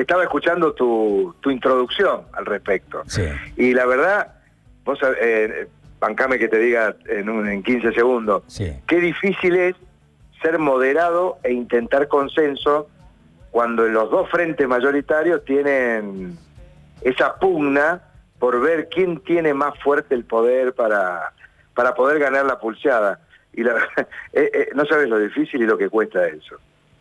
estaba escuchando tu, tu introducción al respecto. Sí. Y la verdad, vos, eh, bancame que te diga en, un, en 15 segundos, Sí. qué difícil es ser moderado e intentar consenso cuando los dos frentes mayoritarios tienen esa pugna por ver quién tiene más fuerte el poder para, para poder ganar la pulseada. Y la verdad, eh, eh, no sabes lo difícil y lo que cuesta eso.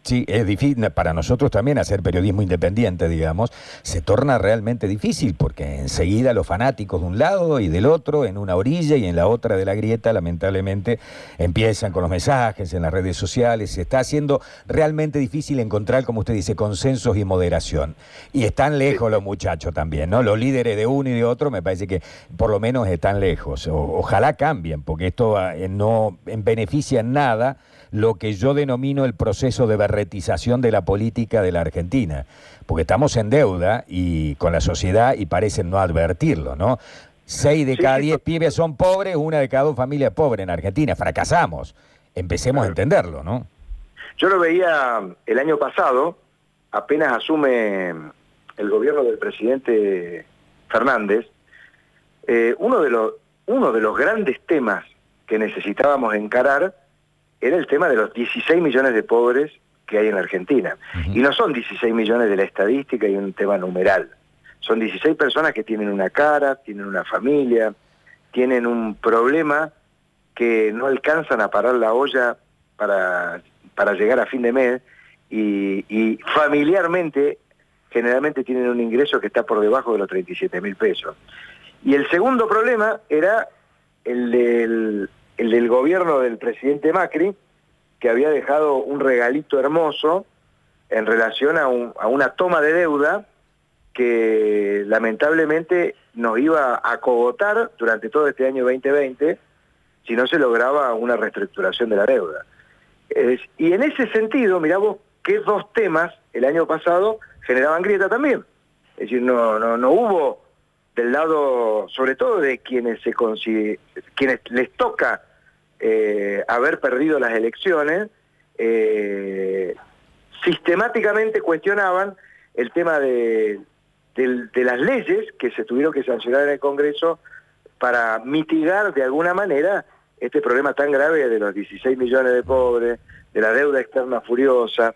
Sí, es difícil para nosotros también hacer periodismo independiente, digamos, se torna realmente difícil porque enseguida los fanáticos de un lado y del otro, en una orilla y en la otra de la grieta, lamentablemente empiezan con los mensajes en las redes sociales, se está haciendo realmente difícil encontrar, como usted dice, consensos y moderación. Y están lejos los muchachos también, ¿no? Los líderes de uno y de otro me parece que por lo menos están lejos. O- ojalá cambien, porque esto eh, no en beneficia en nada lo que yo denomino el proceso de berretización de la política de la Argentina, porque estamos en deuda y con la sociedad y parecen no advertirlo, ¿no? Seis de Sí, cada sí, diez to- pibes son pobres, una de cada dos familias pobres en Argentina, fracasamos. Empecemos a entenderlo, ¿no? Yo lo veía el año pasado, apenas asume el gobierno del presidente Fernández, eh, uno, de los, uno de los grandes temas que necesitábamos encarar era el tema de los 16 millones de pobres que hay en la Argentina. Y no son 16 millones de la estadística y un tema numeral. Son 16 personas que tienen una cara, tienen una familia, tienen un problema que no alcanzan a parar la olla para, para llegar a fin de mes y, y familiarmente generalmente tienen un ingreso que está por debajo de los 37 mil pesos. Y el segundo problema era el del, el del gobierno del presidente Macri, que había dejado un regalito hermoso en relación a, un- a una toma de deuda que lamentablemente nos iba a cogotar durante todo este año 2020 si no se lograba una reestructuración de la deuda. Y en ese sentido, mirá vos qué dos temas el año pasado generaban grieta también. Es decir, no, no, no hubo del lado, sobre todo de quienes se quienes les toca eh, haber perdido las elecciones, eh, sistemáticamente cuestionaban el tema de, de las leyes que se tuvieron que sancionar en el Congreso para mitigar de alguna manera este problema tan grave de los 16 millones de pobres, de la deuda externa furiosa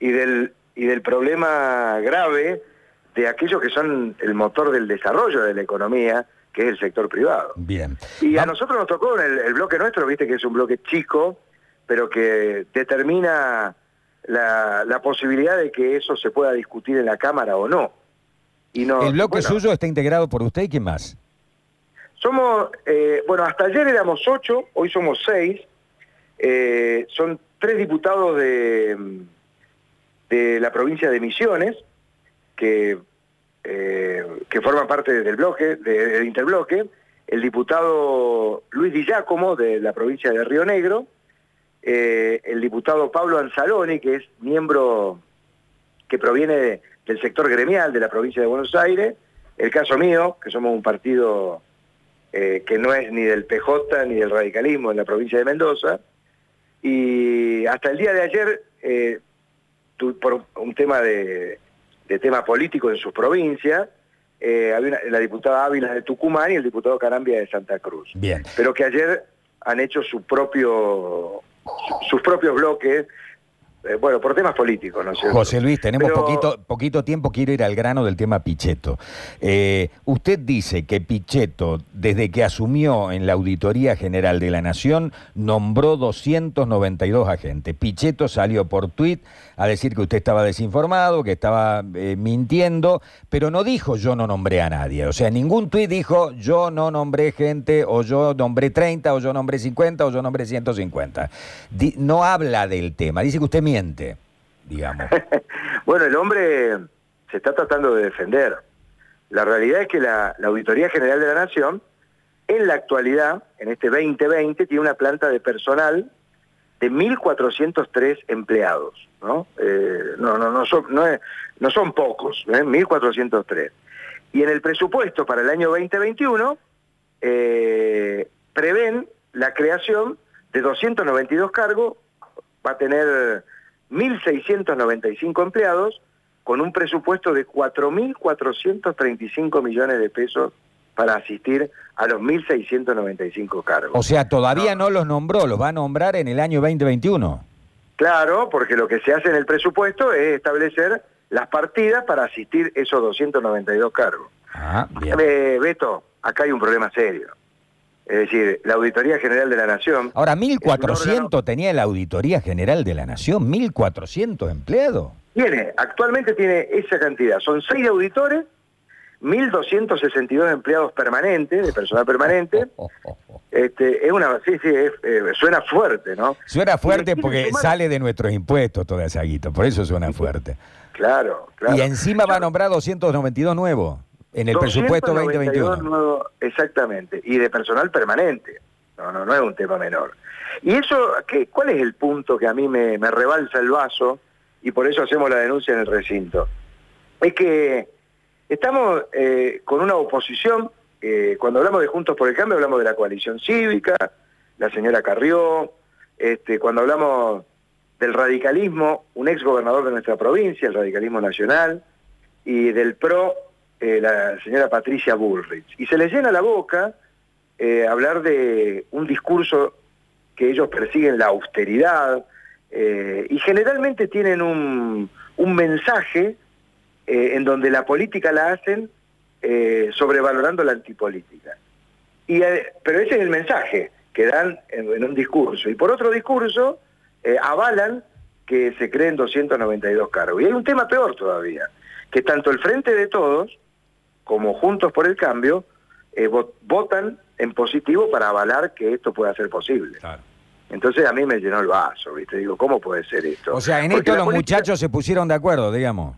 y del, y del problema grave de aquellos que son el motor del desarrollo de la economía, que es el sector privado. Bien. Y a nosotros nos tocó en el, el bloque nuestro, viste que es un bloque chico, pero que determina la, la posibilidad de que eso se pueda discutir en la Cámara o no. Y no El bloque bueno, suyo está integrado por usted y quién más. Somos, eh, bueno, hasta ayer éramos ocho, hoy somos seis. Eh, son tres diputados de, de la provincia de Misiones, que, eh, que forman parte del bloque, de- del interbloque. El diputado Luis Di Giacomo, de la provincia de Río Negro. eh, el diputado Pablo Anzaloni, que es miembro que proviene de- del sector gremial de la provincia de Buenos Aires. El caso mío, que somos un partido eh, que no es ni del PJ ni del radicalismo en la provincia de Mendoza. Y hasta el día de ayer, eh, por un tema de, de tema político en sus provincias, eh, había una- la diputada Ávila de Tucumán y el diputado Carambia de Santa Cruz. Bien. Pero que ayer han hecho su propio, sus propios bloques, eh, bueno, por temas políticos, ¿no es cierto? José Luis, tenemos Pero- poquito, poquito tiempo, quiero ir al grano del tema Pichetto. Eh, usted dice que Pichetto, desde que asumió en la Auditoría General de la Nación, nombró 292 agentes. Pichetto salió por tuit a decir que usted estaba desinformado, que estaba eh, mintiendo, pero no dijo yo no nombré a nadie. O sea, ningún tuit dijo yo no nombré gente, o yo nombré 30, o yo nombré 50, o yo nombré 150. Di- no habla del tema, dice que usted miente, digamos. bueno, el hombre se está tratando de defender. La realidad es que la, Auditoría General de la Nación, en la actualidad, en este 2020, tiene una planta de personal de 1.403 empleados. ¿no? Eh, no, no, no, son, no, es- no son pocos, ¿eh? 1.403. Y en el presupuesto para el año 2021 eh, prevén la creación de 292 cargos, va a tener 1.695 empleados, con un presupuesto de 4.435 millones de pesos para asistir a los 1.695 cargos. O sea, todavía no. los nombró, los va a nombrar en el año 2021. Claro, porque lo que se hace en el presupuesto es establecer las partidas para asistir esos 292 cargos. Ah, bien. Eh, Beto, acá hay un problema serio. Es decir, la Auditoría General de la Nación... Ahora, 1.400 tenía la Auditoría General de la Nación, 1.400 empleados. Tiene, actualmente tiene esa cantidad. Son seis auditores, 1.262 empleados permanentes, de personal permanente. Este, es una, sí, sí, eh, suena fuerte, ¿no? Suena fuerte porque sale de nuestros impuestos toda esa guita, por eso suena fuerte. Claro, claro. Y encima va a nombrar 292 nuevos en el presupuesto 2021. exactamente, y de personal permanente. No, no, no es un tema menor. Y eso, ¿qué, ¿cuál es el punto que a mí me, me rebalsa el vaso y por eso hacemos la denuncia en el recinto? Es que estamos eh, con una oposición, eh, cuando hablamos de Juntos por el Cambio hablamos de la coalición cívica, la señora Carrió, este, cuando hablamos del radicalismo, un ex gobernador de nuestra provincia, el radicalismo nacional, y del PRO, eh, la señora Patricia Bullrich. Y se les llena la boca eh, hablar de un discurso que ellos persiguen la austeridad, eh, y generalmente tienen un, un mensaje en donde la política la hacen sobrevalorando la antipolítica. Y, pero ese es el mensaje que dan en, un discurso. Y por otro discurso, avalan que se creen 292 cargos. Y hay un tema peor todavía, que tanto el Frente de Todos como Juntos por el Cambio, eh, votan en positivo para avalar que esto pueda ser posible. Entonces a mí me llenó el vaso, ¿viste? Digo, ¿cómo puede ser esto? O sea, en esto los muchachos se pusieron de acuerdo, digamos.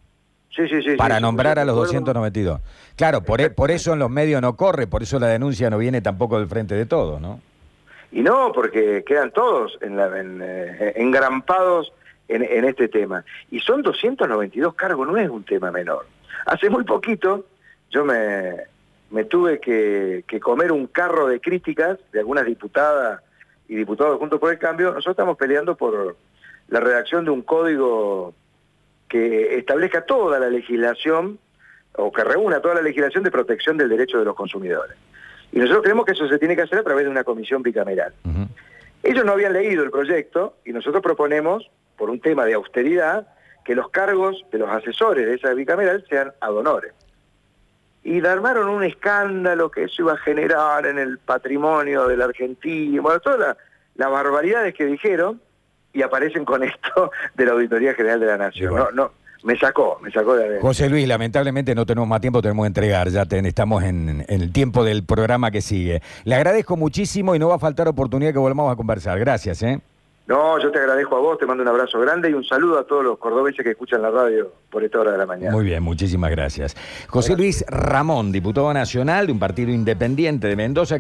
Sí, sí, sí. Para nombrar a los 292. Claro, por, e, por eso en los medios no corre, por eso la denuncia no viene tampoco del frente de todos, ¿no? Y no, porque quedan todos en eh, engrampados en, en este tema. Y son 292 cargos, no es un tema menor. Hace muy poquito yo me, me tuve que, comer un carro de críticas de algunas diputadas y diputados Juntos por el Cambio. Nosotros estamos peleando por la redacción de un código que establezca toda la legislación o que reúna toda la legislación de protección del derecho de los consumidores. Y nosotros creemos que eso se tiene que hacer a través de una comisión bicameral. Ellos no habían leído el proyecto y nosotros proponemos, por un tema de austeridad, que los cargos de los asesores de esa bicameral sean ad y armaron un escándalo que eso iba a generar en el patrimonio de la Argentina, bueno, todas las barbaridades que dijeron, y aparecen con esto de la Auditoría General de la Nación. No, no, me sacó, me sacó de José Luis, lamentablemente no tenemos más tiempo, tenemos que entregar, ya estamos en, en, el tiempo del programa que sigue. Le agradezco muchísimo y no va a faltar oportunidad que volvamos a conversar. Gracias, ¿eh? No, yo te agradezco a vos, te mando un abrazo grande y un saludo a todos los cordobeses que escuchan la radio por esta hora de la mañana. Muy bien, muchísimas gracias. José Luis Ramón, diputado nacional de un partido independiente de Mendoza.